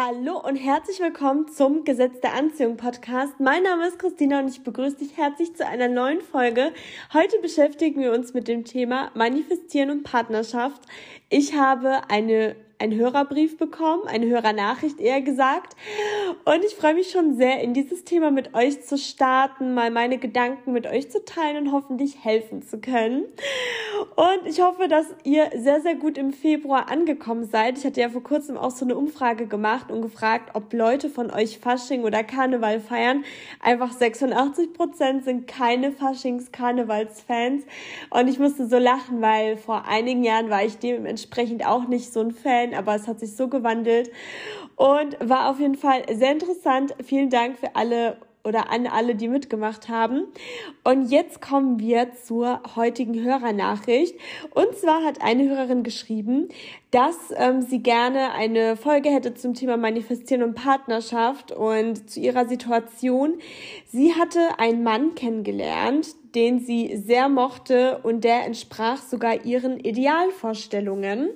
Hallo und herzlich willkommen zum Gesetz der Anziehung Podcast. Mein Name ist Christina und ich begrüße dich herzlich zu einer neuen Folge. Heute beschäftigen wir uns mit dem Thema Manifestieren und Partnerschaft. Ich habe eine einen Hörerbrief bekommen, eine Hörernachricht eher gesagt. Und ich freue mich schon sehr, in dieses Thema mit euch zu starten, mal meine Gedanken mit euch zu teilen und hoffentlich helfen zu können. Und ich hoffe, dass ihr sehr, sehr gut im Februar angekommen seid. Ich hatte ja vor kurzem auch so eine Umfrage gemacht und gefragt, ob Leute von euch Fasching oder Karneval feiern. Einfach 86 Prozent sind keine Faschings-Karnevals-Fans. Und ich musste so lachen, weil vor einigen Jahren war ich dementsprechend auch nicht so ein Fan aber es hat sich so gewandelt und war auf jeden Fall sehr interessant. Vielen Dank für alle oder an alle, die mitgemacht haben. Und jetzt kommen wir zur heutigen Hörernachricht. Und zwar hat eine Hörerin geschrieben, dass ähm, sie gerne eine Folge hätte zum Thema Manifestieren und Partnerschaft und zu ihrer Situation. Sie hatte einen Mann kennengelernt, den sie sehr mochte und der entsprach sogar ihren Idealvorstellungen.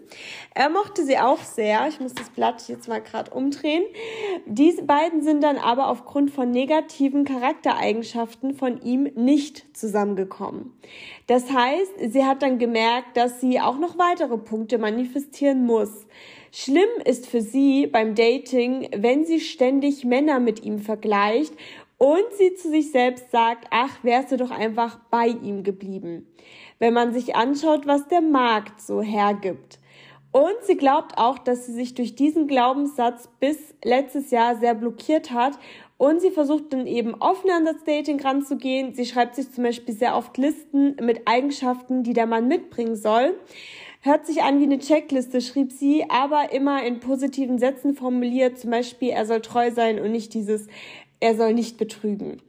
Er mochte sie auch sehr. Ich muss das Blatt jetzt mal gerade umdrehen. Diese beiden sind dann aber aufgrund von negativen Charaktereigenschaften von ihm nicht zusammengekommen. Das heißt, sie hat dann gemerkt, dass sie auch noch weitere Punkte manifestieren muss. Schlimm ist für sie beim Dating, wenn sie ständig Männer mit ihm vergleicht und sie zu sich selbst sagt, ach, wärst du doch einfach bei ihm geblieben. Wenn man sich anschaut, was der Markt so hergibt. Und sie glaubt auch, dass sie sich durch diesen Glaubenssatz bis letztes Jahr sehr blockiert hat und sie versucht dann eben offen an das Dating ranzugehen. Sie schreibt sich zum Beispiel sehr oft Listen mit Eigenschaften, die der Mann mitbringen soll. Hört sich an wie eine Checkliste, schrieb sie, aber immer in positiven Sätzen formuliert. Zum Beispiel, er soll treu sein und nicht dieses, er soll nicht betrügen.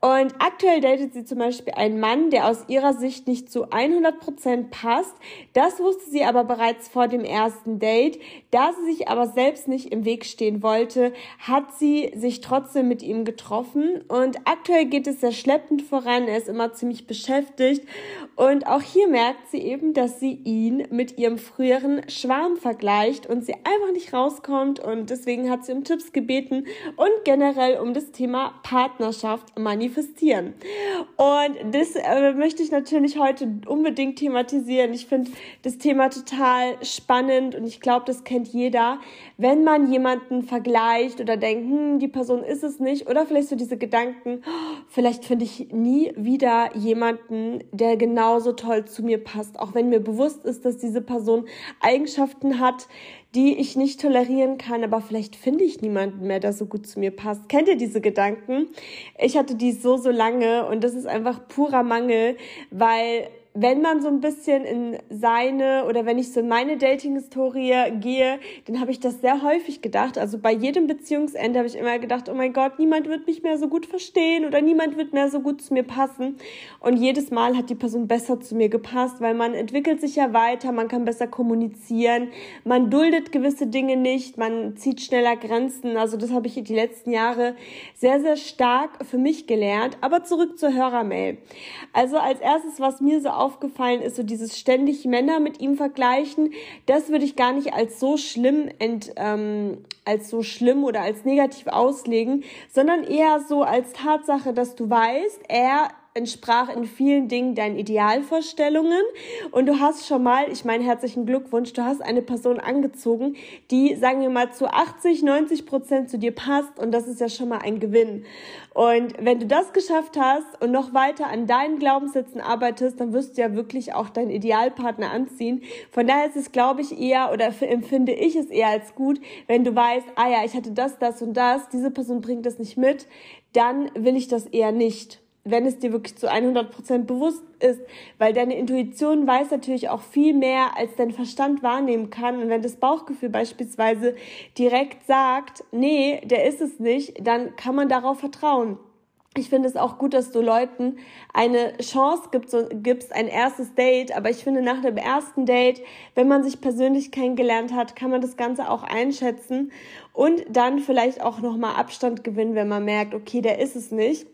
Und aktuell datet sie zum Beispiel einen Mann, der aus ihrer Sicht nicht zu 100% passt. Das wusste sie aber bereits vor dem ersten Date. Da sie sich aber selbst nicht im Weg stehen wollte, hat sie sich trotzdem mit ihm getroffen. Und aktuell geht es sehr schleppend voran. Er ist immer ziemlich beschäftigt. Und auch hier merkt sie eben, dass sie ihn mit ihrem früheren Schwarm vergleicht und sie einfach nicht rauskommt. Und deswegen hat sie um Tipps gebeten und generell um das Thema Partnerschaft manifestieren. Und das äh, möchte ich natürlich heute unbedingt thematisieren. Ich finde das Thema total spannend und ich glaube, das kennt jeder. Wenn man jemanden vergleicht oder denkt, hm, die Person ist es nicht, oder vielleicht so diese Gedanken, oh, vielleicht finde ich nie wieder jemanden, der genauso toll zu mir passt, auch wenn mir bewusst ist, dass diese Person Eigenschaften hat, die ich nicht tolerieren kann, aber vielleicht finde ich niemanden mehr, der so gut zu mir passt. Kennt ihr diese Gedanken? Ich hatte die so, so lange und das ist einfach purer Mangel, weil wenn man so ein bisschen in seine oder wenn ich so in meine Dating-Historie gehe, dann habe ich das sehr häufig gedacht. Also bei jedem Beziehungsende habe ich immer gedacht, oh mein Gott, niemand wird mich mehr so gut verstehen oder niemand wird mehr so gut zu mir passen. Und jedes Mal hat die Person besser zu mir gepasst, weil man entwickelt sich ja weiter, man kann besser kommunizieren, man duldet gewisse Dinge nicht, man zieht schneller Grenzen. Also das habe ich die letzten Jahre sehr, sehr stark für mich gelernt. Aber zurück zur Hörermail. Also als erstes, was mir so aufgefallen ist, so dieses ständig Männer mit ihm vergleichen, das würde ich gar nicht als so schlimm ent, ähm, als so schlimm oder als negativ auslegen, sondern eher so als Tatsache, dass du weißt, er entsprach in vielen Dingen deinen Idealvorstellungen und du hast schon mal, ich meine herzlichen Glückwunsch, du hast eine Person angezogen, die, sagen wir mal, zu 80, 90 Prozent zu dir passt und das ist ja schon mal ein Gewinn. Und wenn du das geschafft hast und noch weiter an deinen Glaubenssätzen arbeitest, dann wirst du ja wirklich auch deinen Idealpartner anziehen. Von daher ist es, glaube ich, eher oder empfinde ich es eher als gut, wenn du weißt, ah ja, ich hatte das, das und das, diese Person bringt das nicht mit, dann will ich das eher nicht wenn es dir wirklich zu 100% bewusst ist, weil deine Intuition weiß natürlich auch viel mehr, als dein Verstand wahrnehmen kann. Und wenn das Bauchgefühl beispielsweise direkt sagt, nee, der ist es nicht, dann kann man darauf vertrauen. ich finde es auch gut, dass du Leuten eine Chance gibst, gibst, ein erstes Date. Aber ich finde, nach dem ersten Date, wenn man sich persönlich kennengelernt hat, kann man das Ganze auch einschätzen und dann vielleicht auch nochmal Abstand gewinnen, wenn man merkt, okay, der ist es nicht.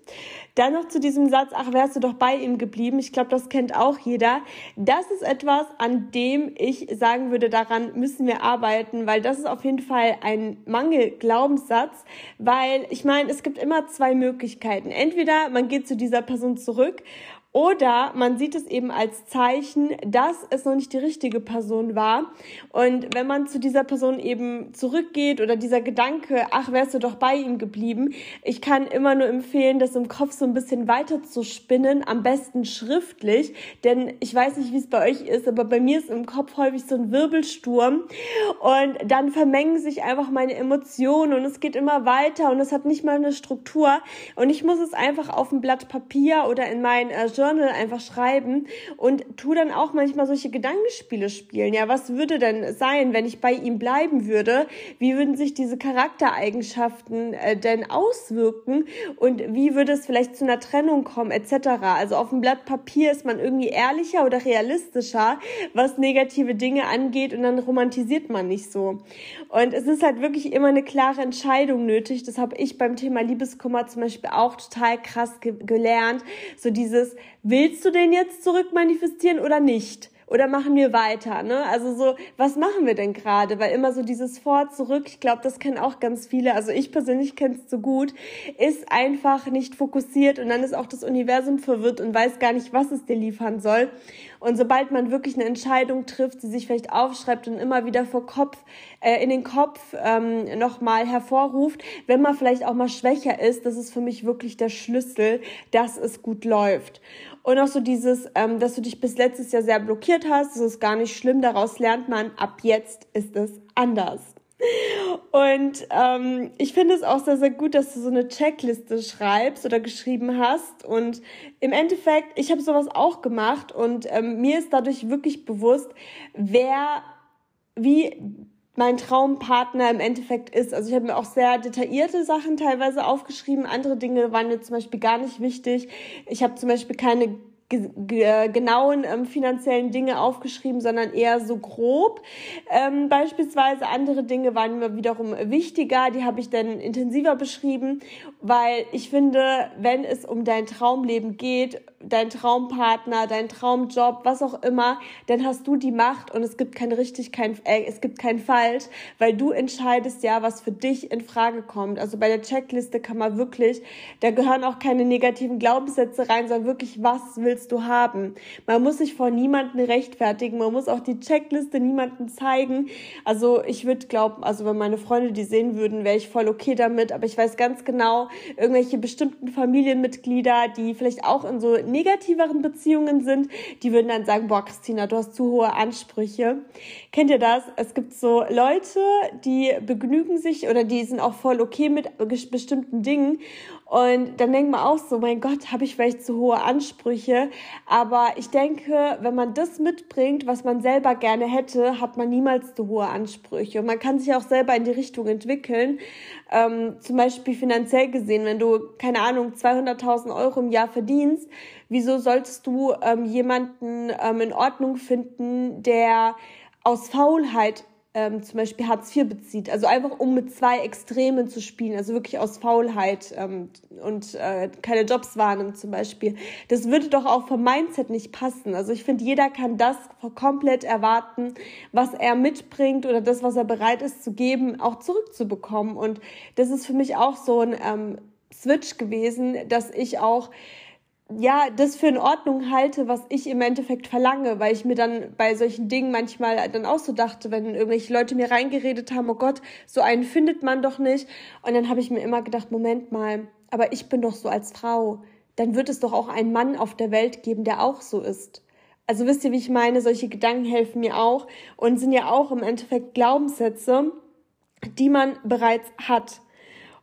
Dann noch zu diesem Satz, ach, wärst du doch bei ihm geblieben. Ich glaube, das kennt auch jeder. Das ist etwas, an dem ich sagen würde, daran müssen wir arbeiten, weil das ist auf jeden Fall ein Mangelglaubenssatz, weil ich meine, es gibt immer zwei Möglichkeiten. Entweder man geht zu dieser Person zurück oder man sieht es eben als Zeichen, dass es noch nicht die richtige Person war. Und wenn man zu dieser Person eben zurückgeht oder dieser Gedanke, ach, wärst du doch bei ihm geblieben, ich kann immer nur empfehlen, das im Kopf so ein bisschen weiter zu spinnen, am besten schriftlich. Denn ich weiß nicht, wie es bei euch ist, aber bei mir ist im Kopf häufig so ein Wirbelsturm. Und dann vermengen sich einfach meine Emotionen und es geht immer weiter und es hat nicht mal eine Struktur. Und ich muss es einfach auf ein Blatt Papier oder in mein äh, Journal einfach schreiben und tu dann auch manchmal solche Gedankenspiele spielen. Ja, was würde denn sein, wenn ich bei ihm bleiben würde? Wie würden sich diese Charaktereigenschaften äh, denn auswirken und wie würde es vielleicht zu einer Trennung kommen etc. Also auf dem Blatt Papier ist man irgendwie ehrlicher oder realistischer, was negative Dinge angeht und dann romantisiert man nicht so. Und es ist halt wirklich immer eine klare Entscheidung nötig. Das habe ich beim Thema Liebeskummer zum Beispiel auch total krass ge gelernt. So dieses, willst du den jetzt zurück manifestieren oder nicht? Oder machen wir weiter, ne? Also so, was machen wir denn gerade? Weil immer so dieses Vor, zurück, ich glaube, das kennen auch ganz viele, also ich persönlich kenne es so gut, ist einfach nicht fokussiert und dann ist auch das Universum verwirrt und weiß gar nicht, was es dir liefern soll. Und sobald man wirklich eine Entscheidung trifft, sie sich vielleicht aufschreibt und immer wieder vor Kopf, äh, in den Kopf ähm, nochmal hervorruft, wenn man vielleicht auch mal schwächer ist, das ist für mich wirklich der Schlüssel, dass es gut läuft. Und auch so dieses, ähm, dass du dich bis letztes Jahr sehr blockiert hast, das ist gar nicht schlimm, daraus lernt man, ab jetzt ist es anders. Und ähm, ich finde es auch sehr, sehr gut, dass du so eine Checkliste schreibst oder geschrieben hast. Und im Endeffekt, ich habe sowas auch gemacht und ähm, mir ist dadurch wirklich bewusst, wer, wie mein Traumpartner im Endeffekt ist. Also ich habe mir auch sehr detaillierte Sachen teilweise aufgeschrieben. Andere Dinge waren mir zum Beispiel gar nicht wichtig. Ich habe zum Beispiel keine genauen ähm, finanziellen Dinge aufgeschrieben, sondern eher so grob. Ähm, beispielsweise andere Dinge waren mir wiederum wichtiger, die habe ich dann intensiver beschrieben, weil ich finde, wenn es um dein Traumleben geht, dein Traumpartner, dein Traumjob, was auch immer, dann hast du die Macht und es gibt kein richtig, kein, äh, es gibt kein falsch, weil du entscheidest ja, was für dich in Frage kommt. Also bei der Checkliste kann man wirklich, da gehören auch keine negativen Glaubenssätze rein, sondern wirklich, was willst du haben? Man muss sich vor niemanden rechtfertigen, man muss auch die Checkliste niemandem zeigen. Also ich würde glauben, also wenn meine Freunde die sehen würden, wäre ich voll okay damit, aber ich weiß ganz genau, irgendwelche bestimmten Familienmitglieder, die vielleicht auch in so negativeren Beziehungen sind, die würden dann sagen, boah, Christina, du hast zu hohe Ansprüche. Kennt ihr das? Es gibt so Leute, die begnügen sich oder die sind auch voll okay mit bestimmten Dingen und dann denkt man auch so, mein Gott, habe ich vielleicht zu hohe Ansprüche. Aber ich denke, wenn man das mitbringt, was man selber gerne hätte, hat man niemals zu hohe Ansprüche. Und man kann sich auch selber in die Richtung entwickeln. Ähm, zum Beispiel finanziell gesehen, wenn du, keine Ahnung, 200.000 Euro im Jahr verdienst, wieso solltest du ähm, jemanden ähm, in Ordnung finden, der aus Faulheit ähm, zum Beispiel Hartz IV bezieht. Also einfach um mit zwei Extremen zu spielen, also wirklich aus Faulheit ähm, und äh, keine Jobs wahrnimmt zum Beispiel. Das würde doch auch vom Mindset nicht passen. Also ich finde, jeder kann das komplett erwarten, was er mitbringt oder das, was er bereit ist zu geben, auch zurückzubekommen. Und das ist für mich auch so ein ähm, Switch gewesen, dass ich auch ja, das für in Ordnung halte, was ich im Endeffekt verlange, weil ich mir dann bei solchen Dingen manchmal dann auch so dachte, wenn irgendwelche Leute mir reingeredet haben, oh Gott, so einen findet man doch nicht. Und dann habe ich mir immer gedacht, Moment mal, aber ich bin doch so als Frau. Dann wird es doch auch einen Mann auf der Welt geben, der auch so ist. Also wisst ihr, wie ich meine? Solche Gedanken helfen mir auch und sind ja auch im Endeffekt Glaubenssätze, die man bereits hat.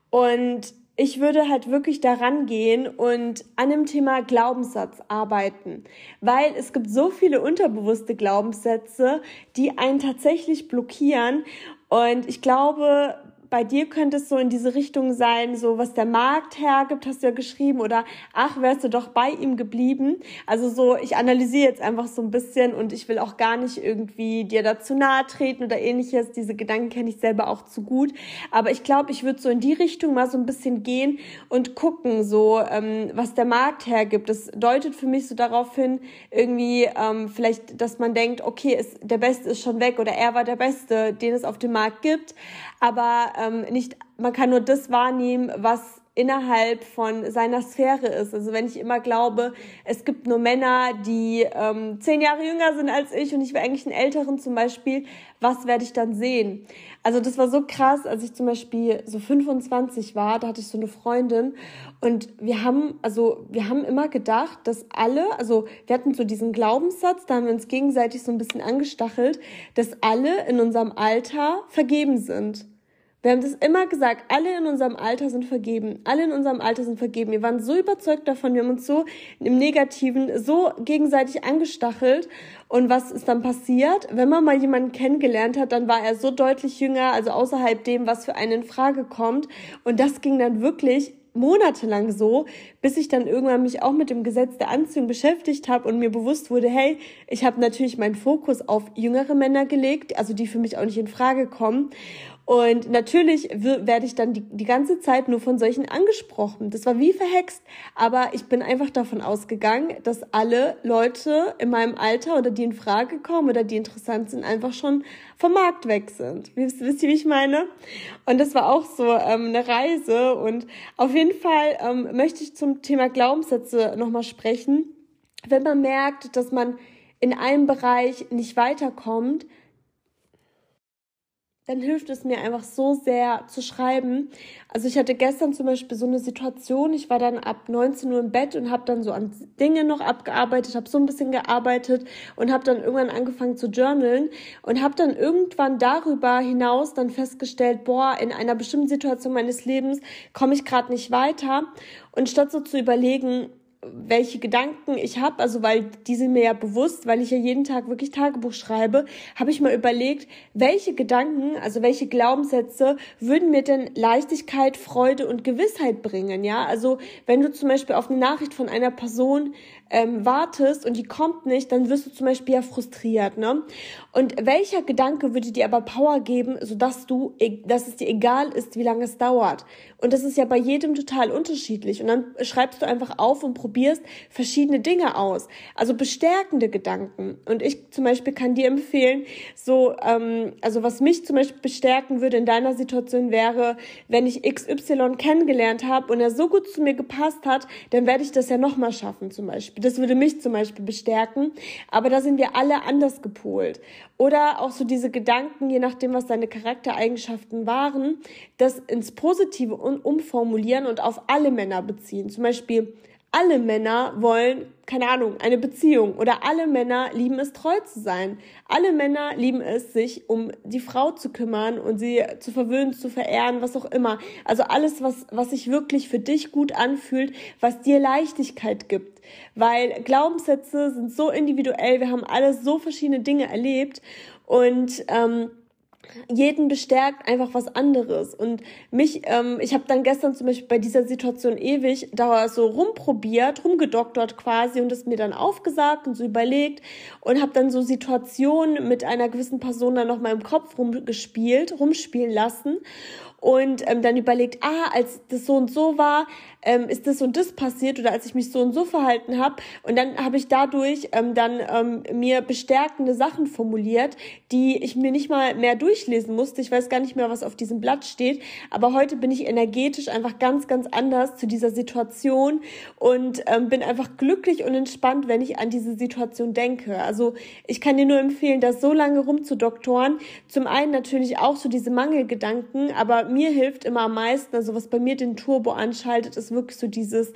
Und ich würde halt wirklich daran gehen und an dem Thema Glaubenssatz arbeiten, weil es gibt so viele unterbewusste Glaubenssätze, die einen tatsächlich blockieren. Und ich glaube, bei dir könnte es so in diese Richtung sein, so was der Markt hergibt, hast du ja geschrieben, oder ach, wärst du doch bei ihm geblieben. Also so, ich analysiere jetzt einfach so ein bisschen und ich will auch gar nicht irgendwie dir dazu nahe treten oder ähnliches. Diese Gedanken kenne ich selber auch zu gut. Aber ich glaube, ich würde so in die Richtung mal so ein bisschen gehen und gucken, so ähm, was der Markt hergibt. Das deutet für mich so darauf hin, irgendwie ähm, vielleicht, dass man denkt, okay, ist, der Beste ist schon weg oder er war der Beste, den es auf dem Markt gibt. Aber ähm, nicht, man kann nur das wahrnehmen, was innerhalb von seiner Sphäre ist. Also wenn ich immer glaube, es gibt nur Männer, die ähm, zehn Jahre jünger sind als ich und ich will eigentlich einen älteren zum Beispiel, was werde ich dann sehen? Also das war so krass, als ich zum Beispiel so 25 war, da hatte ich so eine Freundin und wir haben, also wir haben immer gedacht, dass alle, also wir hatten so diesen Glaubenssatz, da haben wir uns gegenseitig so ein bisschen angestachelt, dass alle in unserem Alter vergeben sind. Wir haben das immer gesagt, alle in unserem Alter sind vergeben. Alle in unserem Alter sind vergeben. Wir waren so überzeugt davon, wir haben uns so im Negativen so gegenseitig angestachelt. Und was ist dann passiert? Wenn man mal jemanden kennengelernt hat, dann war er so deutlich jünger, also außerhalb dem, was für einen in Frage kommt. Und das ging dann wirklich monatelang so, bis ich dann irgendwann mich auch mit dem Gesetz der Anziehung beschäftigt habe und mir bewusst wurde, hey, ich habe natürlich meinen Fokus auf jüngere Männer gelegt, also die für mich auch nicht in Frage kommen. Und natürlich werde ich dann die, die ganze Zeit nur von solchen angesprochen. Das war wie verhext. Aber ich bin einfach davon ausgegangen, dass alle Leute in meinem Alter oder die in Frage kommen oder die interessant sind, einfach schon vom Markt weg sind. Wisst, wisst ihr, wie ich meine? Und das war auch so ähm, eine Reise. Und auf jeden Fall ähm, möchte ich zum Thema Glaubenssätze nochmal sprechen. Wenn man merkt, dass man in einem Bereich nicht weiterkommt, dann hilft es mir einfach so sehr zu schreiben. Also ich hatte gestern zum Beispiel so eine Situation, ich war dann ab 19 Uhr im Bett und habe dann so an Dinge noch abgearbeitet, habe so ein bisschen gearbeitet und habe dann irgendwann angefangen zu journalen und habe dann irgendwann darüber hinaus dann festgestellt, boah, in einer bestimmten Situation meines Lebens komme ich gerade nicht weiter. Und statt so zu überlegen, welche Gedanken ich habe, also weil die sind mir ja bewusst, weil ich ja jeden Tag wirklich Tagebuch schreibe, habe ich mal überlegt, welche Gedanken, also welche Glaubenssätze würden mir denn Leichtigkeit, Freude und Gewissheit bringen, ja? Also wenn du zum Beispiel auf eine Nachricht von einer Person ähm, wartest und die kommt nicht, dann wirst du zum Beispiel ja frustriert, ne? Und welcher Gedanke würde dir aber Power geben, sodass du, e, dass es dir egal ist, wie lange es dauert? Und das ist ja bei jedem total unterschiedlich. Und dann schreibst du einfach auf und probierst verschiedene Dinge aus. Also bestärkende Gedanken. Und ich zum Beispiel kann dir empfehlen, so, ähm, also was mich zum Beispiel bestärken würde in deiner Situation wäre, wenn ich XY kennengelernt habe und er so gut zu mir gepasst hat, dann werde ich das ja nochmal schaffen zum Beispiel. Das würde mich zum Beispiel bestärken. Aber da sind wir alle anders gepolt. Oder auch so diese Gedanken, je nachdem, was deine Charaktereigenschaften waren, das ins Positive umformulieren und auf alle Männer beziehen. Zum Beispiel, alle Männer wollen, keine Ahnung, eine Beziehung oder alle Männer lieben es, treu zu sein. Alle Männer lieben es, sich um die Frau zu kümmern und sie zu verwöhnen, zu verehren, was auch immer. Also alles, was, was sich wirklich für dich gut anfühlt, was dir Leichtigkeit gibt. Weil Glaubenssätze sind so individuell, wir haben alle so verschiedene Dinge erlebt und ähm, jeden bestärkt einfach was anderes. Und mich, ähm, ich habe dann gestern zum Beispiel bei dieser Situation ewig da so rumprobiert, rumgedoktert quasi und es mir dann aufgesagt und so überlegt und habe dann so Situationen mit einer gewissen Person dann noch mal im Kopf rumgespielt, rumspielen lassen und ähm, dann überlegt, ah, als das so und so war, ähm, ist das und das passiert oder als ich mich so und so verhalten habe. Und dann habe ich dadurch ähm, dann ähm, mir bestärkende Sachen formuliert, die ich mir nicht mal mehr durchlesen musste. Ich weiß gar nicht mehr, was auf diesem Blatt steht. Aber heute bin ich energetisch einfach ganz, ganz anders zu dieser Situation und ähm, bin einfach glücklich und entspannt, wenn ich an diese Situation denke. Also ich kann dir nur empfehlen, das so lange rumzudoktoren. Zum einen natürlich auch so diese Mangelgedanken, aber mir hilft immer am meisten, also was bei mir den Turbo anschaltet, ist wirklich so dieses,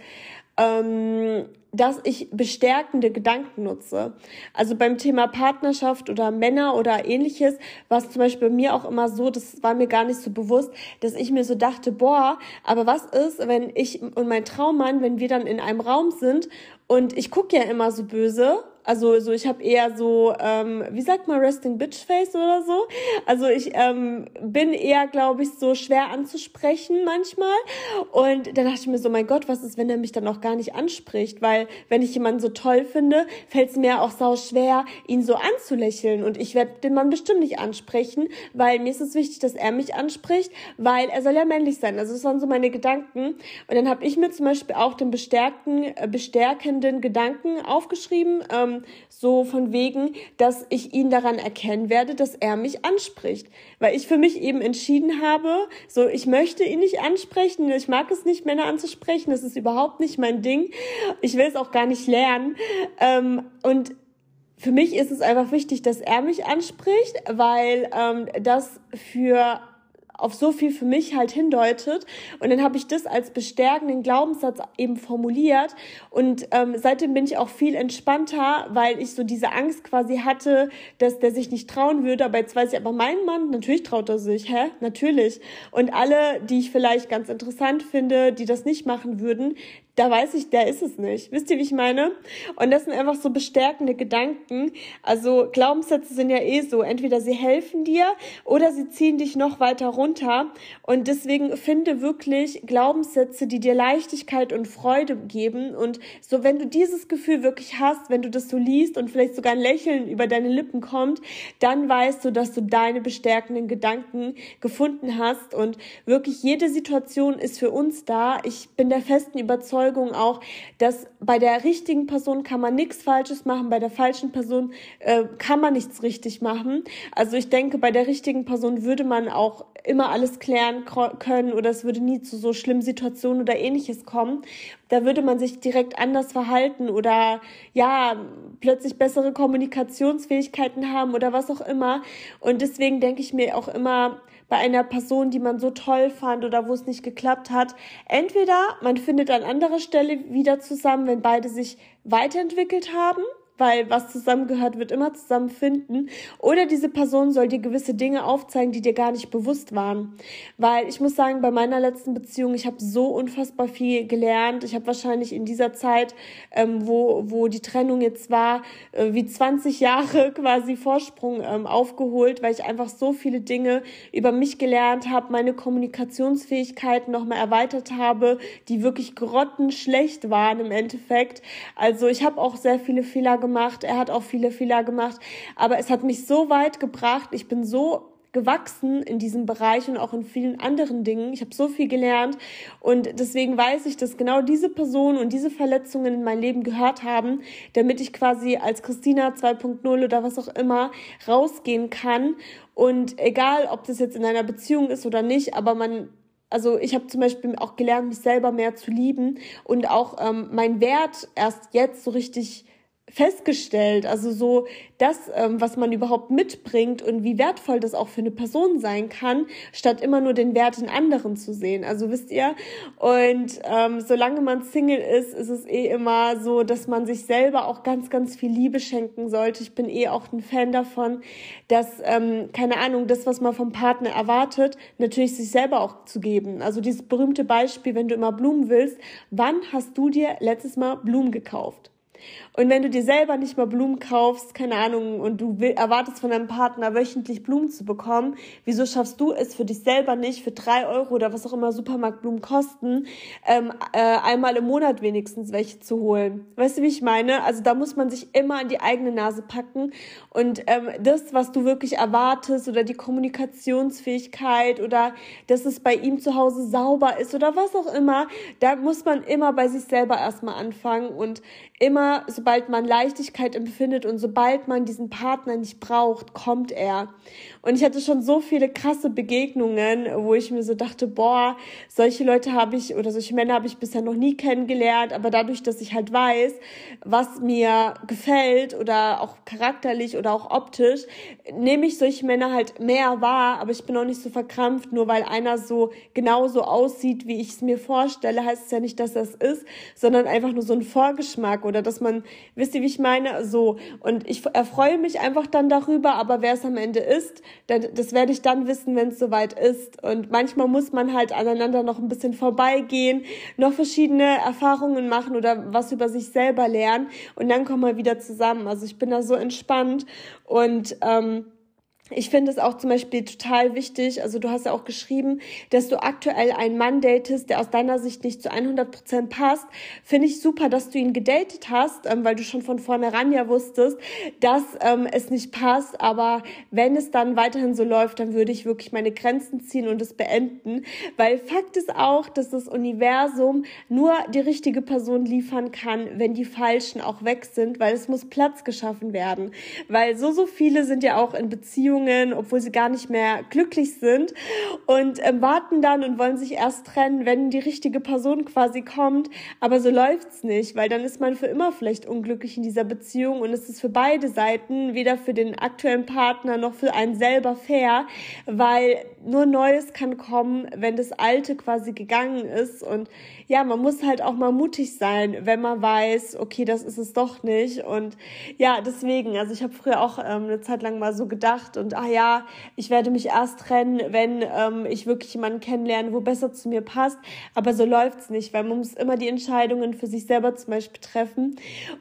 ähm, dass ich bestärkende Gedanken nutze. Also beim Thema Partnerschaft oder Männer oder ähnliches war es zum Beispiel bei mir auch immer so, das war mir gar nicht so bewusst, dass ich mir so dachte, boah, aber was ist, wenn ich und mein Traummann, wenn wir dann in einem Raum sind und ich gucke ja immer so böse Also so, ich habe eher so, ähm, wie sagt man, Resting Bitch Face oder so. Also ich ähm, bin eher, glaube ich, so schwer anzusprechen manchmal. Und dann dachte ich mir so, mein Gott, was ist, wenn er mich dann auch gar nicht anspricht? Weil wenn ich jemanden so toll finde, fällt es mir auch sau schwer, ihn so anzulächeln. Und ich werde den Mann bestimmt nicht ansprechen, weil mir ist es wichtig, dass er mich anspricht, weil er soll ja männlich sein. Also das waren so meine Gedanken. Und dann habe ich mir zum Beispiel auch den bestärkten, äh, bestärkenden Gedanken aufgeschrieben. Ähm, so von wegen, dass ich ihn daran erkennen werde, dass er mich anspricht. Weil ich für mich eben entschieden habe, so ich möchte ihn nicht ansprechen, ich mag es nicht, Männer anzusprechen, das ist überhaupt nicht mein Ding. Ich will es auch gar nicht lernen. Ähm, und für mich ist es einfach wichtig, dass er mich anspricht, weil ähm, das für auf so viel für mich halt hindeutet. Und dann habe ich das als bestärkenden Glaubenssatz eben formuliert. Und ähm, seitdem bin ich auch viel entspannter, weil ich so diese Angst quasi hatte, dass der sich nicht trauen würde. Aber jetzt weiß ich, aber mein Mann, natürlich traut er sich, hä? Natürlich. Und alle, die ich vielleicht ganz interessant finde, die das nicht machen würden, da weiß ich, der ist es nicht. Wisst ihr, wie ich meine? Und das sind einfach so bestärkende Gedanken. Also Glaubenssätze sind ja eh so. Entweder sie helfen dir oder sie ziehen dich noch weiter runter. Und deswegen finde wirklich Glaubenssätze, die dir Leichtigkeit und Freude geben. Und so, wenn du dieses Gefühl wirklich hast, wenn du das so liest und vielleicht sogar ein Lächeln über deine Lippen kommt, dann weißt du, dass du deine bestärkenden Gedanken gefunden hast. Und wirklich jede Situation ist für uns da. Ich bin der festen Überzeugung, Überzeugung auch, dass bei der richtigen Person kann man nichts Falsches machen, bei der falschen Person äh, kann man nichts richtig machen. Also ich denke, bei der richtigen Person würde man auch immer alles klären können oder es würde nie zu so schlimmen Situationen oder ähnliches kommen. Da würde man sich direkt anders verhalten oder ja, plötzlich bessere Kommunikationsfähigkeiten haben oder was auch immer. Und deswegen denke ich mir auch immer, bei einer Person, die man so toll fand oder wo es nicht geklappt hat. Entweder man findet an anderer Stelle wieder zusammen, wenn beide sich weiterentwickelt haben weil was zusammengehört, wird immer zusammenfinden. Oder diese Person soll dir gewisse Dinge aufzeigen, die dir gar nicht bewusst waren. Weil ich muss sagen, bei meiner letzten Beziehung, ich habe so unfassbar viel gelernt. Ich habe wahrscheinlich in dieser Zeit, ähm, wo, wo die Trennung jetzt war, äh, wie 20 Jahre quasi Vorsprung ähm, aufgeholt, weil ich einfach so viele Dinge über mich gelernt habe, meine Kommunikationsfähigkeiten nochmal erweitert habe, die wirklich grottenschlecht waren im Endeffekt. Also ich habe auch sehr viele Fehler gemacht gemacht, er hat auch viele Fehler gemacht, aber es hat mich so weit gebracht, ich bin so gewachsen in diesem Bereich und auch in vielen anderen Dingen. Ich habe so viel gelernt und deswegen weiß ich, dass genau diese Personen und diese Verletzungen in mein Leben gehört haben, damit ich quasi als Christina 2.0 oder was auch immer rausgehen kann. Und egal, ob das jetzt in einer Beziehung ist oder nicht, aber man also ich habe zum Beispiel auch gelernt, mich selber mehr zu lieben und auch ähm, mein Wert erst jetzt so richtig festgestellt. Also so das, ähm, was man überhaupt mitbringt und wie wertvoll das auch für eine Person sein kann, statt immer nur den Wert in anderen zu sehen. Also wisst ihr, und ähm, solange man Single ist, ist es eh immer so, dass man sich selber auch ganz, ganz viel Liebe schenken sollte. Ich bin eh auch ein Fan davon, dass, ähm, keine Ahnung, das, was man vom Partner erwartet, natürlich sich selber auch zu geben. Also dieses berühmte Beispiel, wenn du immer Blumen willst, wann hast du dir letztes Mal Blumen gekauft? Und wenn du dir selber nicht mal Blumen kaufst, keine Ahnung, und du will, erwartest von deinem Partner wöchentlich Blumen zu bekommen, wieso schaffst du es für dich selber nicht, für drei Euro oder was auch immer Supermarktblumen kosten, ähm, äh, einmal im Monat wenigstens welche zu holen? Weißt du, wie ich meine? Also da muss man sich immer an die eigene Nase packen und ähm, das, was du wirklich erwartest oder die Kommunikationsfähigkeit oder dass es bei ihm zu Hause sauber ist oder was auch immer, da muss man immer bei sich selber erstmal anfangen und immer, sobald man Leichtigkeit empfindet und sobald man diesen Partner nicht braucht, kommt er. Und ich hatte schon so viele krasse Begegnungen, wo ich mir so dachte, boah, solche Leute habe ich oder solche Männer habe ich bisher noch nie kennengelernt, aber dadurch, dass ich halt weiß, was mir gefällt oder auch charakterlich oder auch optisch, nehme ich solche Männer halt mehr wahr, aber ich bin auch nicht so verkrampft, nur weil einer so genauso aussieht, wie ich es mir vorstelle, heißt es ja nicht, dass das ist, sondern einfach nur so ein Vorgeschmack oder das dass man, wisst ihr, wie ich meine? So. Und ich erfreue mich einfach dann darüber, aber wer es am Ende ist, das werde ich dann wissen, wenn es soweit ist. Und manchmal muss man halt aneinander noch ein bisschen vorbeigehen, noch verschiedene Erfahrungen machen oder was über sich selber lernen und dann kommen wir wieder zusammen. Also ich bin da so entspannt und ähm, ich finde es auch zum Beispiel total wichtig, also du hast ja auch geschrieben, dass du aktuell einen Mann datest, der aus deiner Sicht nicht zu 100 Prozent passt. Finde ich super, dass du ihn gedatet hast, ähm, weil du schon von vornherein ja wusstest, dass ähm, es nicht passt. Aber wenn es dann weiterhin so läuft, dann würde ich wirklich meine Grenzen ziehen und es beenden. Weil Fakt ist auch, dass das Universum nur die richtige Person liefern kann, wenn die Falschen auch weg sind, weil es muss Platz geschaffen werden. Weil so, so viele sind ja auch in Beziehungen Beziehungen, obwohl sie gar nicht mehr glücklich sind und ähm, warten dann und wollen sich erst trennen, wenn die richtige Person quasi kommt. Aber so läuft's nicht, weil dann ist man für immer vielleicht unglücklich in dieser Beziehung und es ist für beide Seiten, weder für den aktuellen Partner noch für einen selber fair, weil nur Neues kann kommen, wenn das Alte quasi gegangen ist und ja, man muss halt auch mal mutig sein, wenn man weiß, okay, das ist es doch nicht. Und ja, deswegen, also ich habe früher auch ähm, eine Zeit lang mal so gedacht und ah ja, ich werde mich erst trennen, wenn ähm, ich wirklich jemanden kennenlerne, wo besser zu mir passt. Aber so läuft's nicht, weil man muss immer die Entscheidungen für sich selber zum Beispiel treffen.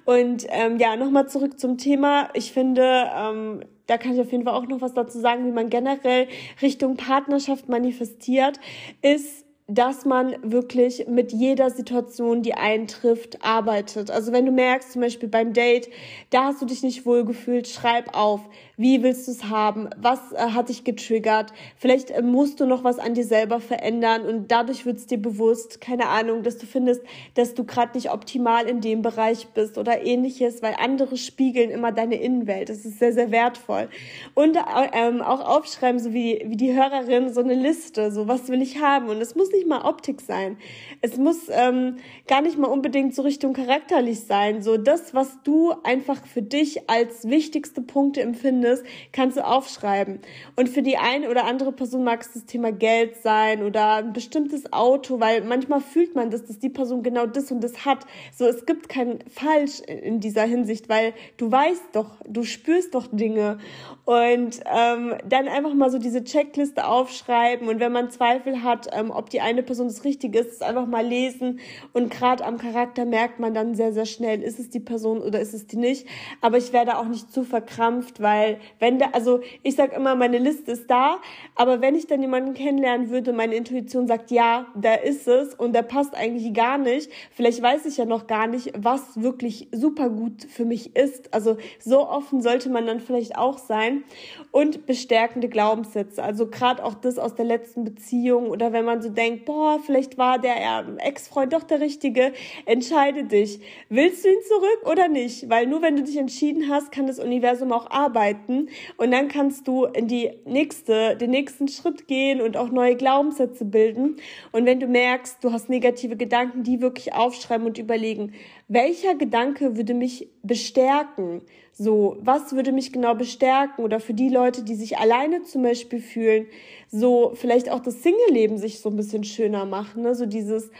Und ähm, ja, nochmal zurück zum Thema. Ich finde, ähm, da kann ich auf jeden Fall auch noch was dazu sagen, wie man generell Richtung Partnerschaft manifestiert, ist dass man wirklich mit jeder Situation, die eintrifft, arbeitet. Also wenn du merkst, zum Beispiel beim Date, da hast du dich nicht wohl gefühlt, schreib auf, wie willst du es haben? Was äh, hat dich getriggert? Vielleicht äh, musst du noch was an dir selber verändern und dadurch wird es dir bewusst, keine Ahnung, dass du findest, dass du gerade nicht optimal in dem Bereich bist oder ähnliches, weil andere spiegeln immer deine Innenwelt. Das ist sehr, sehr wertvoll. Und äh, ähm, auch aufschreiben, so wie, wie die Hörerin, so eine Liste, so was will ich haben. Und es muss nicht mal Optik sein. Es muss ähm, gar nicht mal unbedingt so Richtung charakterlich sein. So das, was du einfach für dich als wichtigste Punkte empfindest, findest, kannst du aufschreiben. Und für die eine oder andere Person mag es das Thema Geld sein oder ein bestimmtes Auto, weil manchmal fühlt man das, dass die Person genau das und das hat. So, es gibt kein Falsch in dieser Hinsicht, weil du weißt doch, du spürst doch Dinge. Und ähm, dann einfach mal so diese Checkliste aufschreiben und wenn man Zweifel hat, ähm, ob die eine Person das Richtige ist, einfach mal lesen. Und gerade am Charakter merkt man dann sehr, sehr schnell, ist es die Person oder ist es die nicht. Aber ich werde auch nicht zu verkrampft, weil wenn da, also ich sag immer, meine Liste ist da, aber wenn ich dann jemanden kennenlernen würde, meine Intuition sagt, ja, da ist es und der passt eigentlich gar nicht, vielleicht weiß ich ja noch gar nicht, was wirklich super gut für mich ist. Also so offen sollte man dann vielleicht auch sein. Und bestärkende Glaubenssätze, also gerade auch das aus der letzten Beziehung oder wenn man so denkt, boah, vielleicht war der Ex-Freund doch der Richtige, entscheide dich. Willst du ihn zurück oder nicht? Weil nur wenn du dich entschieden hast, kann das Universum auch arbeiten arbeiten und dann kannst du in die nächste, den nächsten Schritt gehen und auch neue Glaubenssätze bilden. Und wenn du merkst, du hast negative Gedanken, die wirklich aufschreiben und überlegen, welcher Gedanke würde mich bestärken? So, was würde mich genau bestärken? Oder für die Leute, die sich alleine zum Beispiel fühlen, so vielleicht auch das Single-Leben sich so ein bisschen schöner machen, ne? So dieses,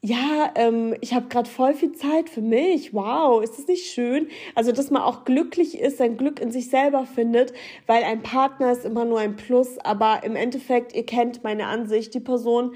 ja, ähm, ich habe gerade voll viel Zeit für mich. Wow, ist das nicht schön? Also, dass man auch glücklich ist, sein Glück in sich selber findet, weil ein Partner ist immer nur ein Plus, aber im Endeffekt, ihr kennt meine Ansicht, die Person,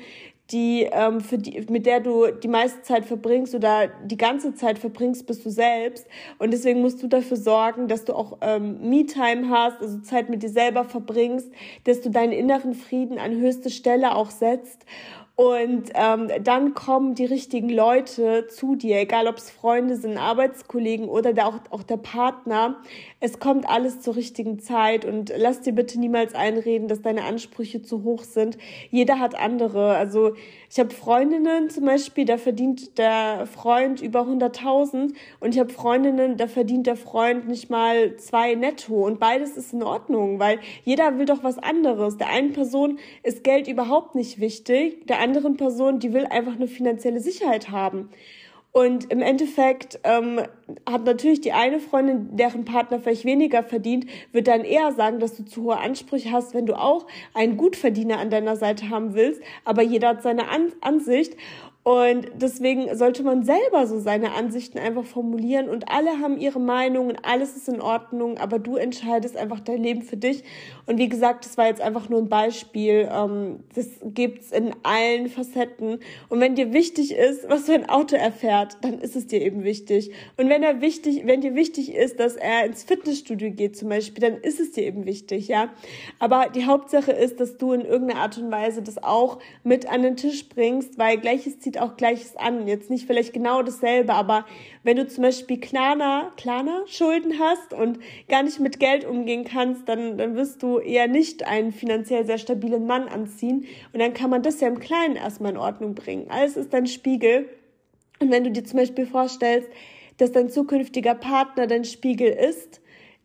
die, ähm, für die, mit der du die meiste Zeit verbringst oder die ganze Zeit verbringst, bist du selbst. Und deswegen musst du dafür sorgen, dass du auch ähm, Me-Time hast, also Zeit mit dir selber verbringst, dass du deinen inneren Frieden an höchste Stelle auch setzt. Und ähm, dann kommen die richtigen Leute zu dir, egal ob es Freunde sind, Arbeitskollegen oder der, auch, auch der Partner. Es kommt alles zur richtigen Zeit und lass dir bitte niemals einreden, dass deine Ansprüche zu hoch sind. Jeder hat andere. Also ich habe Freundinnen zum Beispiel, da verdient der Freund über 100.000 und ich habe Freundinnen, da verdient der Freund nicht mal zwei netto und beides ist in Ordnung, weil jeder will doch was anderes. Der einen Person ist Geld überhaupt nicht wichtig, der anderen Person, die will einfach eine finanzielle Sicherheit haben. Und im Endeffekt ähm, hat natürlich die eine Freundin, deren Partner vielleicht weniger verdient, wird dann eher sagen, dass du zu hohe Ansprüche hast, wenn du auch einen Gutverdiener an deiner Seite haben willst. Aber jeder hat seine an Ansicht. Und deswegen sollte man selber so seine Ansichten einfach formulieren und alle haben ihre Meinung und alles ist in Ordnung, aber du entscheidest einfach dein Leben für dich. Und wie gesagt, das war jetzt einfach nur ein Beispiel. Ähm, das gibt's in allen Facetten. Und wenn dir wichtig ist, was dein Auto erfährt, dann ist es dir eben wichtig. Und wenn er wichtig, wenn dir wichtig ist, dass er ins Fitnessstudio geht zum Beispiel, dann ist es dir eben wichtig, ja. Aber die Hauptsache ist, dass du in irgendeiner Art und Weise das auch mit an den Tisch bringst, weil gleiches zieht auch Gleiches an. Jetzt nicht vielleicht genau dasselbe, aber wenn du zum Beispiel kleiner, kleiner Schulden hast und gar nicht mit Geld umgehen kannst, dann, dann wirst du eher nicht einen finanziell sehr stabilen Mann anziehen. Und dann kann man das ja im Kleinen erstmal in Ordnung bringen. Alles ist dein Spiegel. Und wenn du dir zum Beispiel vorstellst, dass dein zukünftiger Partner dein Spiegel ist,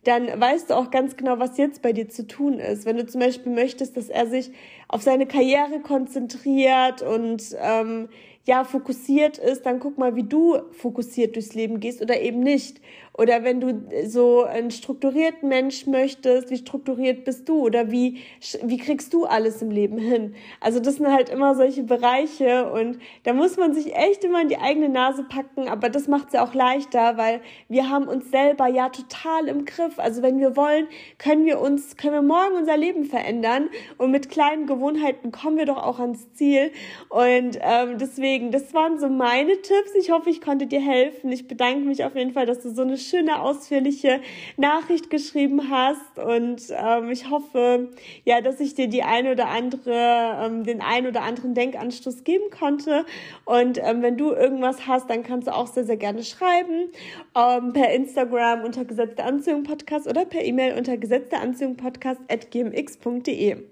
dann weißt du auch ganz genau, was jetzt bei dir zu tun ist. Wenn du zum Beispiel möchtest, dass er sich auf seine Karriere konzentriert und ähm, ja fokussiert ist, dann guck mal, wie du fokussiert durchs Leben gehst oder eben nicht. Oder wenn du so einen strukturierten Mensch möchtest, wie strukturiert bist du oder wie, wie kriegst du alles im Leben hin? Also das sind halt immer solche Bereiche und da muss man sich echt immer in die eigene Nase packen, aber das macht es ja auch leichter, weil wir haben uns selber ja total im Griff. Also wenn wir wollen, können wir uns, können wir morgen unser Leben verändern und mit kleinen Gewohnheiten kommen wir doch auch ans Ziel und ähm, deswegen, das waren so meine Tipps. Ich hoffe, ich konnte dir helfen. Ich bedanke mich auf jeden Fall, dass du so eine schöne, ausführliche Nachricht geschrieben hast. Und ähm, ich hoffe, ja, dass ich dir die eine oder andere, ähm, den einen oder anderen Denkanstoß geben konnte. Und ähm, wenn du irgendwas hast, dann kannst du auch sehr, sehr gerne schreiben. Ähm, per Instagram unter Gesetzte Anziehung Podcast oder per E-Mail unter Gesetzte Anziehung Podcast at gmx.de.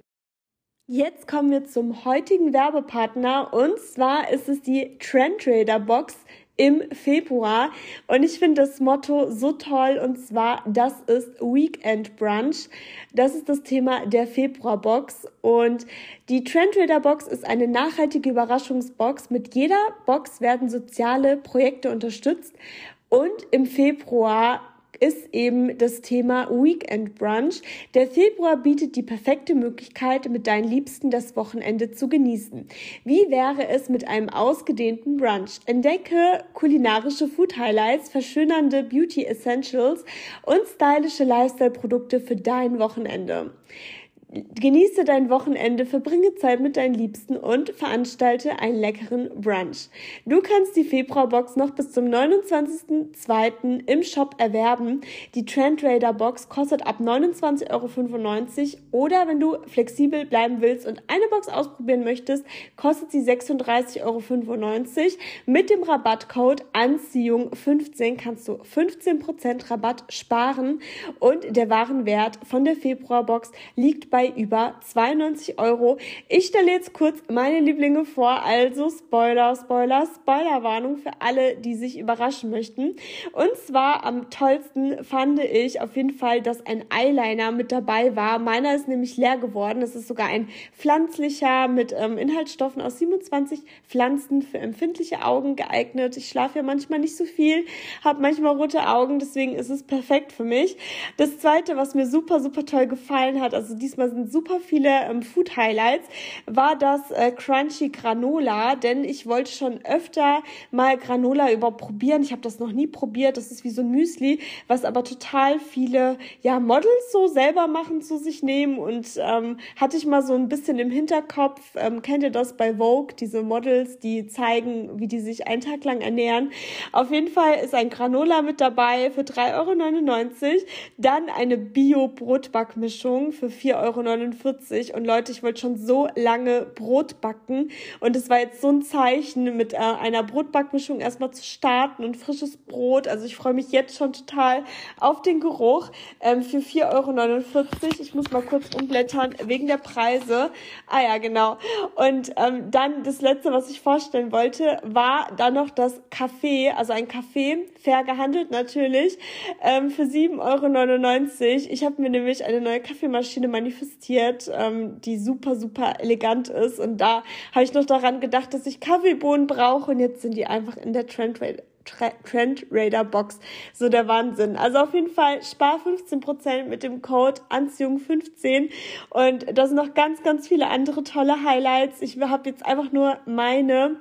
Jetzt kommen wir zum heutigen Werbepartner und zwar ist es die Trend Trader Box im Februar. Und ich finde das Motto so toll und zwar, das ist Weekend Brunch. Das ist das Thema der Februarbox. Und die Trendtrader Box ist eine nachhaltige Überraschungsbox. Mit jeder Box werden soziale Projekte unterstützt. Und im Februar ist eben das Thema Weekend Brunch. Der Februar bietet die perfekte Möglichkeit, mit deinen Liebsten das Wochenende zu genießen. Wie wäre es mit einem ausgedehnten Brunch? Entdecke kulinarische Food Highlights, verschönernde Beauty Essentials und stylische Lifestyle-Produkte für dein Wochenende. Genieße dein Wochenende, verbringe Zeit mit deinen Liebsten und veranstalte einen leckeren Brunch. Du kannst die Februarbox noch bis zum 29.02. im Shop erwerben. Die Trend Raider Box kostet ab 29,95 Euro oder wenn du flexibel bleiben willst und eine Box ausprobieren möchtest, kostet sie 36,95 Euro. Mit dem Rabattcode Anziehung15 kannst du 15% Rabatt sparen und der Warenwert von der Februarbox liegt bei über 92 Euro. Ich stelle jetzt kurz meine Lieblinge vor, also Spoiler, Spoiler, Spoilerwarnung für alle, die sich überraschen möchten. Und zwar am tollsten fand ich auf jeden Fall, dass ein Eyeliner mit dabei war. Meiner ist nämlich leer geworden. Es ist sogar ein pflanzlicher mit ähm, Inhaltsstoffen aus 27 Pflanzen für empfindliche Augen geeignet. Ich schlafe ja manchmal nicht so viel, habe manchmal rote Augen, deswegen ist es perfekt für mich. Das zweite, was mir super, super toll gefallen hat, also diesmal sind super viele ähm, Food Highlights, war das äh, Crunchy Granola, denn ich wollte schon öfter mal Granola überprobieren. Ich habe das noch nie probiert. Das ist wie so ein Müsli, was aber total viele ja Models so selber machen zu sich nehmen und ähm, hatte ich mal so ein bisschen im Hinterkopf. Ähm, kennt ihr das bei Vogue? Diese Models, die zeigen, wie die sich einen Tag lang ernähren. Auf jeden Fall ist ein Granola mit dabei für 3,99 Euro. Dann eine Bio-Brotbackmischung für 4,99 Euro und Leute, ich wollte schon so lange Brot backen und es war jetzt so ein Zeichen, mit äh, einer Brotbackmischung erstmal zu starten und frisches Brot. Also ich freue mich jetzt schon total auf den Geruch ähm, für 4,49 Euro. Ich muss mal kurz umblättern wegen der Preise. Ah ja, genau. Und ähm, dann das letzte, was ich vorstellen wollte, war dann noch das Kaffee, also ein Kaffee, fair gehandelt natürlich, ähm, für 7,99 Euro. Ich habe mir nämlich eine neue Kaffeemaschine manifestiert investiert, ähm, die super, super elegant ist. Und da habe ich noch daran gedacht, dass ich Kaffeebohnen brauche und jetzt sind die einfach in der Trend Trend Raider Box. So der Wahnsinn. Also auf jeden Fall spar 15% mit dem Code Anziehung15 und da sind noch ganz, ganz viele andere tolle Highlights. Ich habe jetzt einfach nur meine,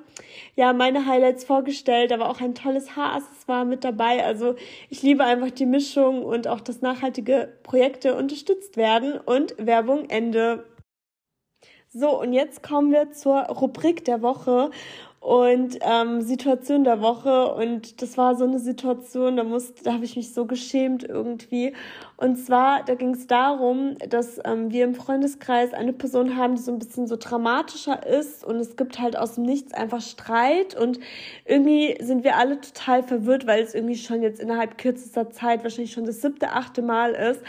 ja, meine Highlights vorgestellt, aber auch ein tolles Haaraccessoire mit dabei. Also ich liebe einfach die Mischung und auch, dass nachhaltige Projekte unterstützt werden und Werbung Ende. So, und jetzt kommen wir zur Rubrik der Woche und ähm, Situation der Woche und das war so eine Situation, da musste, da habe ich mich so geschämt irgendwie. Und zwar, da ging es darum, dass ähm, wir im Freundeskreis eine Person haben, die so ein bisschen so dramatischer ist und es gibt halt aus dem Nichts einfach Streit und irgendwie sind wir alle total verwirrt, weil es irgendwie schon jetzt innerhalb kürzester Zeit wahrscheinlich schon das siebte, achte Mal ist.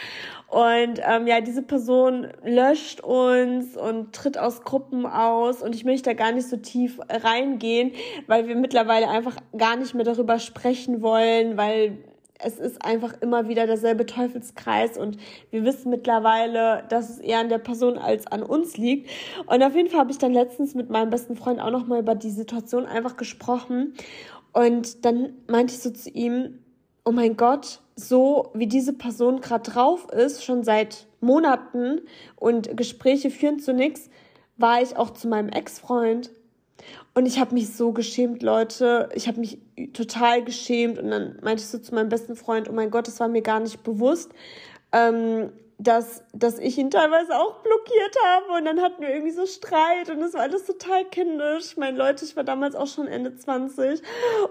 Und ähm, ja, diese Person löscht uns und tritt aus Gruppen aus und ich möchte da gar nicht so tief reingehen, weil wir mittlerweile einfach gar nicht mehr darüber sprechen wollen, weil es ist einfach immer wieder derselbe Teufelskreis und wir wissen mittlerweile, dass es eher an der Person als an uns liegt. Und auf jeden Fall habe ich dann letztens mit meinem besten Freund auch nochmal über die Situation einfach gesprochen. Und dann meinte ich so zu ihm, oh mein Gott, so wie diese Person gerade drauf ist, schon seit Monaten und Gespräche führen zu nichts, war ich auch zu meinem Ex-Freund. Und ich habe mich so geschämt, Leute. Ich habe mich total geschämt. Und dann meinte ich so zu meinem besten Freund, oh mein Gott, das war mir gar nicht bewusst. Ähm, dass, dass ich ihn teilweise auch blockiert habe und dann hatten wir irgendwie so Streit und es war alles total kindisch. Ich meine, Leute, ich war damals auch schon Ende 20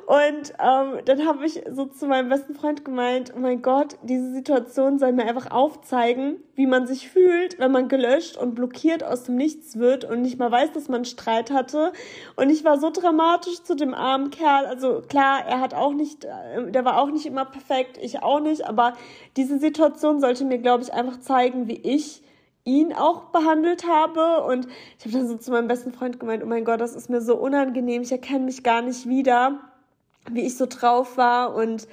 und ähm, dann habe ich so zu meinem besten Freund gemeint, oh mein Gott, diese Situation soll mir einfach aufzeigen, wie man sich fühlt, wenn man gelöscht und blockiert aus dem Nichts wird und nicht mal weiß, dass man Streit hatte. Und ich war so dramatisch zu dem armen Kerl. Also klar, er hat auch nicht, äh, der war auch nicht immer perfekt, ich auch nicht, aber diese Situation sollte mir, glaube ich, einfach zeigen, wie ich ihn auch behandelt habe. Und ich habe dann so zu meinem besten Freund gemeint, oh mein Gott, das ist mir so unangenehm, ich erkenne mich gar nicht wieder, wie ich so drauf war und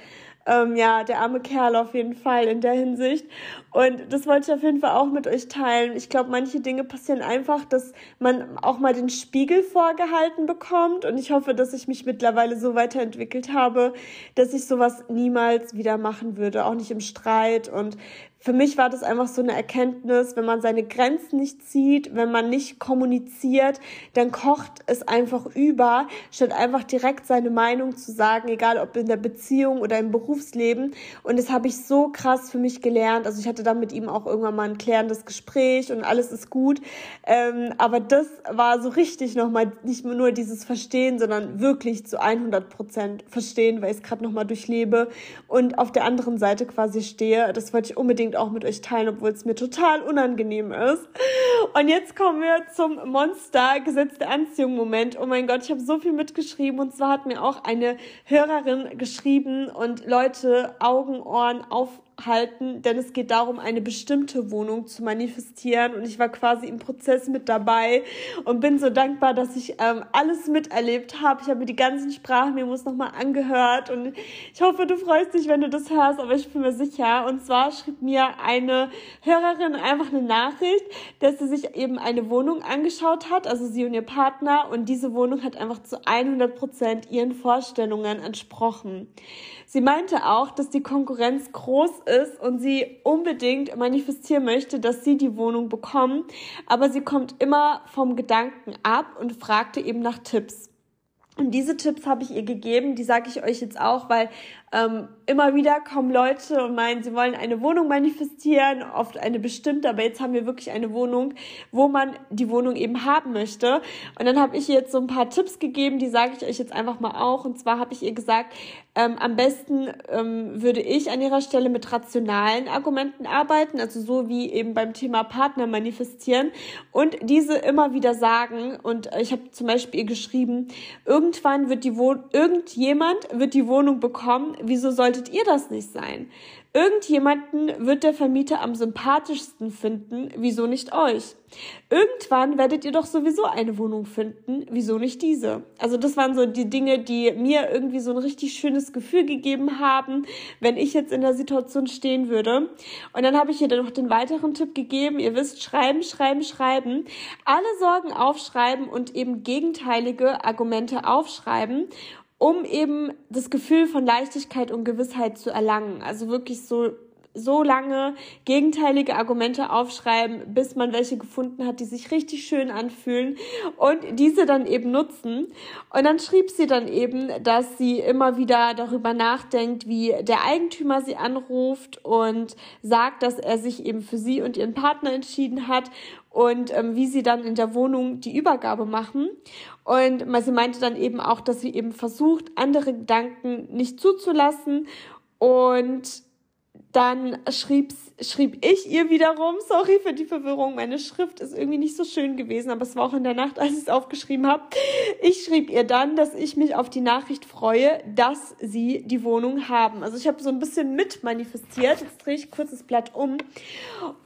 ähm, ja, der arme Kerl auf jeden Fall in der Hinsicht. Und das wollte ich auf jeden Fall auch mit euch teilen. Ich glaube, manche Dinge passieren einfach, dass man auch mal den Spiegel vorgehalten bekommt. Und ich hoffe, dass ich mich mittlerweile so weiterentwickelt habe, dass ich sowas niemals wieder machen würde, auch nicht im Streit. Und für mich war das einfach so eine Erkenntnis, wenn man seine Grenzen nicht zieht, wenn man nicht kommuniziert, dann kocht es einfach über, statt einfach direkt seine Meinung zu sagen, egal ob in der Beziehung oder im Berufsleben. Und das habe ich so krass für mich gelernt. Also ich hatte da mit ihm auch irgendwann mal ein klärendes Gespräch und alles ist gut. Ähm, aber das war so richtig nochmal nicht nur dieses Verstehen, sondern wirklich zu 100 Prozent verstehen, weil ich es gerade nochmal durchlebe und auf der anderen Seite quasi stehe. Das wollte ich unbedingt unbedingt auch mit euch teilen, obwohl es mir total unangenehm ist. Und jetzt kommen wir zum Monster Gesetz der Anziehung Moment. Oh mein Gott, ich habe so viel mitgeschrieben und zwar hat mir auch eine Hörerin geschrieben und Leute Augen, Ohren auf halten, denn es geht darum, eine bestimmte Wohnung zu manifestieren und ich war quasi im Prozess mit dabei und bin so dankbar, dass ich ähm, alles miterlebt habe. Ich habe mir die ganzen Sprachmemos nochmal angehört und ich hoffe, du freust dich, wenn du das hörst, aber ich bin mir sicher. Und zwar schrieb mir eine Hörerin einfach eine Nachricht, dass sie sich eben eine Wohnung angeschaut hat, also sie und ihr Partner und diese Wohnung hat einfach zu 100 Prozent ihren Vorstellungen entsprochen. Sie meinte auch, dass die Konkurrenz groß ist und sie unbedingt manifestieren möchte, dass sie die Wohnung bekommen, aber sie kommt immer vom Gedanken ab und fragte eben nach Tipps. Und diese Tipps habe ich ihr gegeben, die sage ich euch jetzt auch, weil ähm, immer wieder kommen Leute und meinen, sie wollen eine Wohnung manifestieren, oft eine bestimmte, aber jetzt haben wir wirklich eine Wohnung, wo man die Wohnung eben haben möchte. Und dann habe ich ihr jetzt so ein paar Tipps gegeben, die sage ich euch jetzt einfach mal auch. Und zwar habe ich ihr gesagt, ähm, am besten ähm, würde ich an ihrer Stelle mit rationalen Argumenten arbeiten, also so wie eben beim Thema Partner manifestieren und diese immer wieder sagen. Und ich habe zum Beispiel ihr geschrieben, irgendwann wird die Wohnung, irgendjemand wird die Wohnung bekommen, wieso solltet ihr das nicht sein? Irgendjemanden wird der Vermieter am sympathischsten finden, wieso nicht euch? Irgendwann werdet ihr doch sowieso eine Wohnung finden, wieso nicht diese? Also das waren so die Dinge, die mir irgendwie so ein richtig schönes Gefühl gegeben haben, wenn ich jetzt in der Situation stehen würde. Und dann habe ich ihr dann noch den weiteren Tipp gegeben, ihr wisst, schreiben, schreiben, schreiben, alle Sorgen aufschreiben und eben gegenteilige Argumente aufschreiben um eben das Gefühl von Leichtigkeit und Gewissheit zu erlangen. Also wirklich so so lange gegenteilige Argumente aufschreiben, bis man welche gefunden hat, die sich richtig schön anfühlen und diese dann eben nutzen. Und dann schrieb sie dann eben, dass sie immer wieder darüber nachdenkt, wie der Eigentümer sie anruft und sagt, dass er sich eben für sie und ihren Partner entschieden hat und ähm, wie sie dann in der Wohnung die Übergabe machen. Und sie meinte dann eben auch, dass sie eben versucht, andere Gedanken nicht zuzulassen und dann schrieb, schrieb ich ihr wiederum, sorry für die Verwirrung, meine Schrift ist irgendwie nicht so schön gewesen, aber es war auch in der Nacht, als ich es aufgeschrieben habe. Ich schrieb ihr dann, dass ich mich auf die Nachricht freue, dass sie die Wohnung haben. Also ich habe so ein bisschen mit manifestiert. Jetzt drehe ich kurz das Blatt um.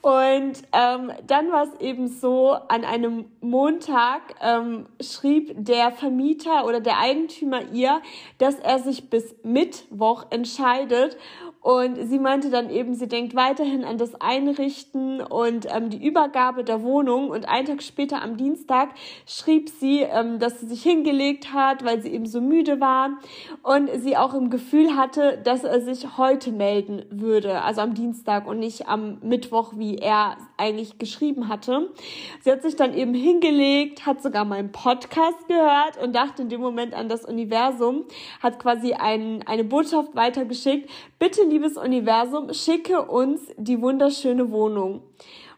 Und ähm, dann war es eben so, an einem Montag ähm, schrieb der Vermieter oder der Eigentümer ihr, dass er sich bis Mittwoch entscheidet und sie meinte dann eben, sie denkt weiterhin an das Einrichten und ähm, die Übergabe der Wohnung. Und einen Tag später am Dienstag schrieb sie, ähm, dass sie sich hingelegt hat, weil sie eben so müde war und sie auch im Gefühl hatte, dass er sich heute melden würde, also am Dienstag und nicht am Mittwoch, wie er eigentlich geschrieben hatte. Sie hat sich dann eben hingelegt, hat sogar meinen Podcast gehört und dachte in dem Moment an das Universum, hat quasi ein, eine Botschaft weitergeschickt. Bitte, liebes Universum, schicke uns die wunderschöne Wohnung.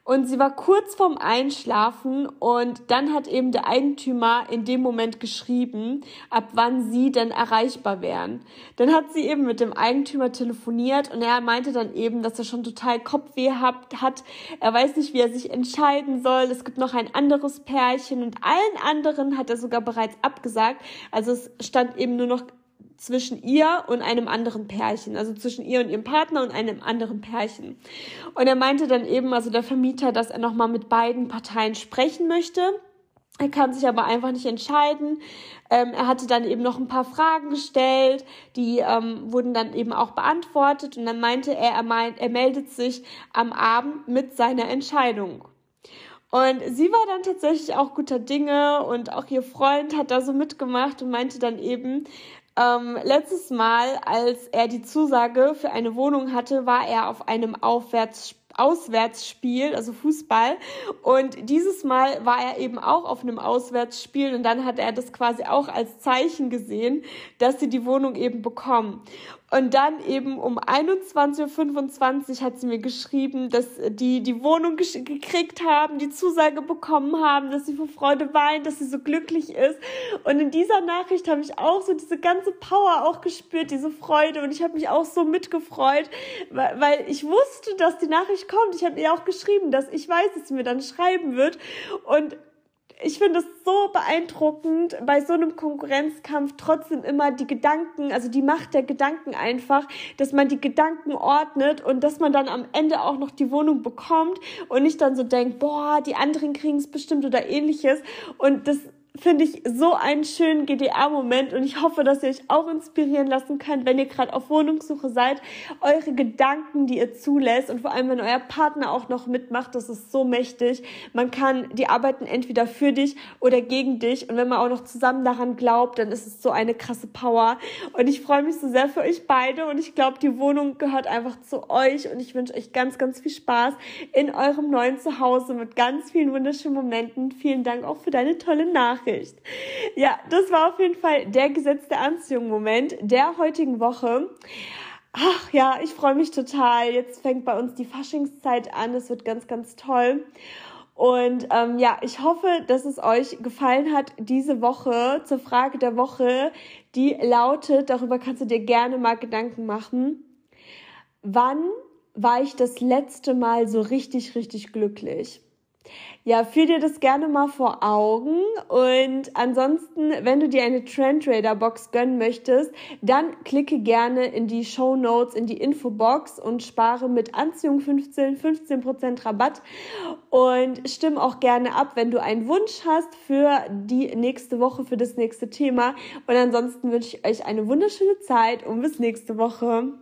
Und sie war kurz vorm Einschlafen und dann hat eben der Eigentümer in dem Moment geschrieben, ab wann sie denn erreichbar wären. Dann hat sie eben mit dem Eigentümer telefoniert und er meinte dann eben, dass er schon total Kopfweh hat, hat. Er weiß nicht, wie er sich entscheiden soll. Es gibt noch ein anderes Pärchen und allen anderen hat er sogar bereits abgesagt. Also es stand eben nur noch zwischen ihr und einem anderen Pärchen, also zwischen ihr und ihrem Partner und einem anderen Pärchen. Und er meinte dann eben, also der Vermieter, dass er nochmal mit beiden Parteien sprechen möchte. Er kann sich aber einfach nicht entscheiden. Ähm, er hatte dann eben noch ein paar Fragen gestellt, die ähm, wurden dann eben auch beantwortet und dann meinte er, er, meint, er meldet sich am Abend mit seiner Entscheidung. Und sie war dann tatsächlich auch guter Dinge und auch ihr Freund hat da so mitgemacht und meinte dann eben, ähm, letztes Mal, als er die Zusage für eine Wohnung hatte, war er auf einem Aufwärts Auswärtsspiel, also Fußball. Und dieses Mal war er eben auch auf einem Auswärtsspiel und dann hat er das quasi auch als Zeichen gesehen, dass sie die Wohnung eben bekommen. Und dann eben um 21.25 Uhr hat sie mir geschrieben, dass die die Wohnung gekriegt haben, die Zusage bekommen haben, dass sie vor Freude weint, dass sie so glücklich ist. Und in dieser Nachricht habe ich auch so diese ganze Power auch gespürt, diese Freude. Und ich habe mich auch so mitgefreut, weil, weil ich wusste, dass die Nachricht kommt. Ich habe ihr auch geschrieben, dass ich weiß, dass sie mir dann schreiben wird. Und ich finde es so beeindruckend, bei so einem Konkurrenzkampf trotzdem immer die Gedanken, also die Macht der Gedanken einfach, dass man die Gedanken ordnet und dass man dann am Ende auch noch die Wohnung bekommt und nicht dann so denkt, boah, die anderen kriegen es bestimmt oder ähnliches. Und das finde ich so einen schönen GDA-Moment und ich hoffe, dass ihr euch auch inspirieren lassen könnt, wenn ihr gerade auf Wohnungssuche seid, eure Gedanken, die ihr zulässt und vor allem, wenn euer Partner auch noch mitmacht, das ist so mächtig. Man kann, die arbeiten entweder für dich oder gegen dich und wenn man auch noch zusammen daran glaubt, dann ist es so eine krasse Power und ich freue mich so sehr für euch beide und ich glaube, die Wohnung gehört einfach zu euch und ich wünsche euch ganz, ganz viel Spaß in eurem neuen Zuhause mit ganz vielen wunderschönen Momenten. Vielen Dank auch für deine tolle Nachricht. Nachricht. Ja, das war auf jeden Fall der gesetzte Anziehung-Moment der heutigen Woche. Ach ja, ich freue mich total. Jetzt fängt bei uns die Faschingszeit an. Es wird ganz, ganz toll. Und ähm, ja, ich hoffe, dass es euch gefallen hat diese Woche zur Frage der Woche, die lautet, darüber kannst du dir gerne mal Gedanken machen. Wann war ich das letzte Mal so richtig, richtig glücklich? Ja, führ dir das gerne mal vor Augen. Und ansonsten, wenn du dir eine Trendrader Box gönnen möchtest, dann klicke gerne in die Show Notes, in die Infobox und spare mit Anziehung 15 15% Rabatt. Und stimm auch gerne ab, wenn du einen Wunsch hast für die nächste Woche, für das nächste Thema. Und ansonsten wünsche ich euch eine wunderschöne Zeit und bis nächste Woche.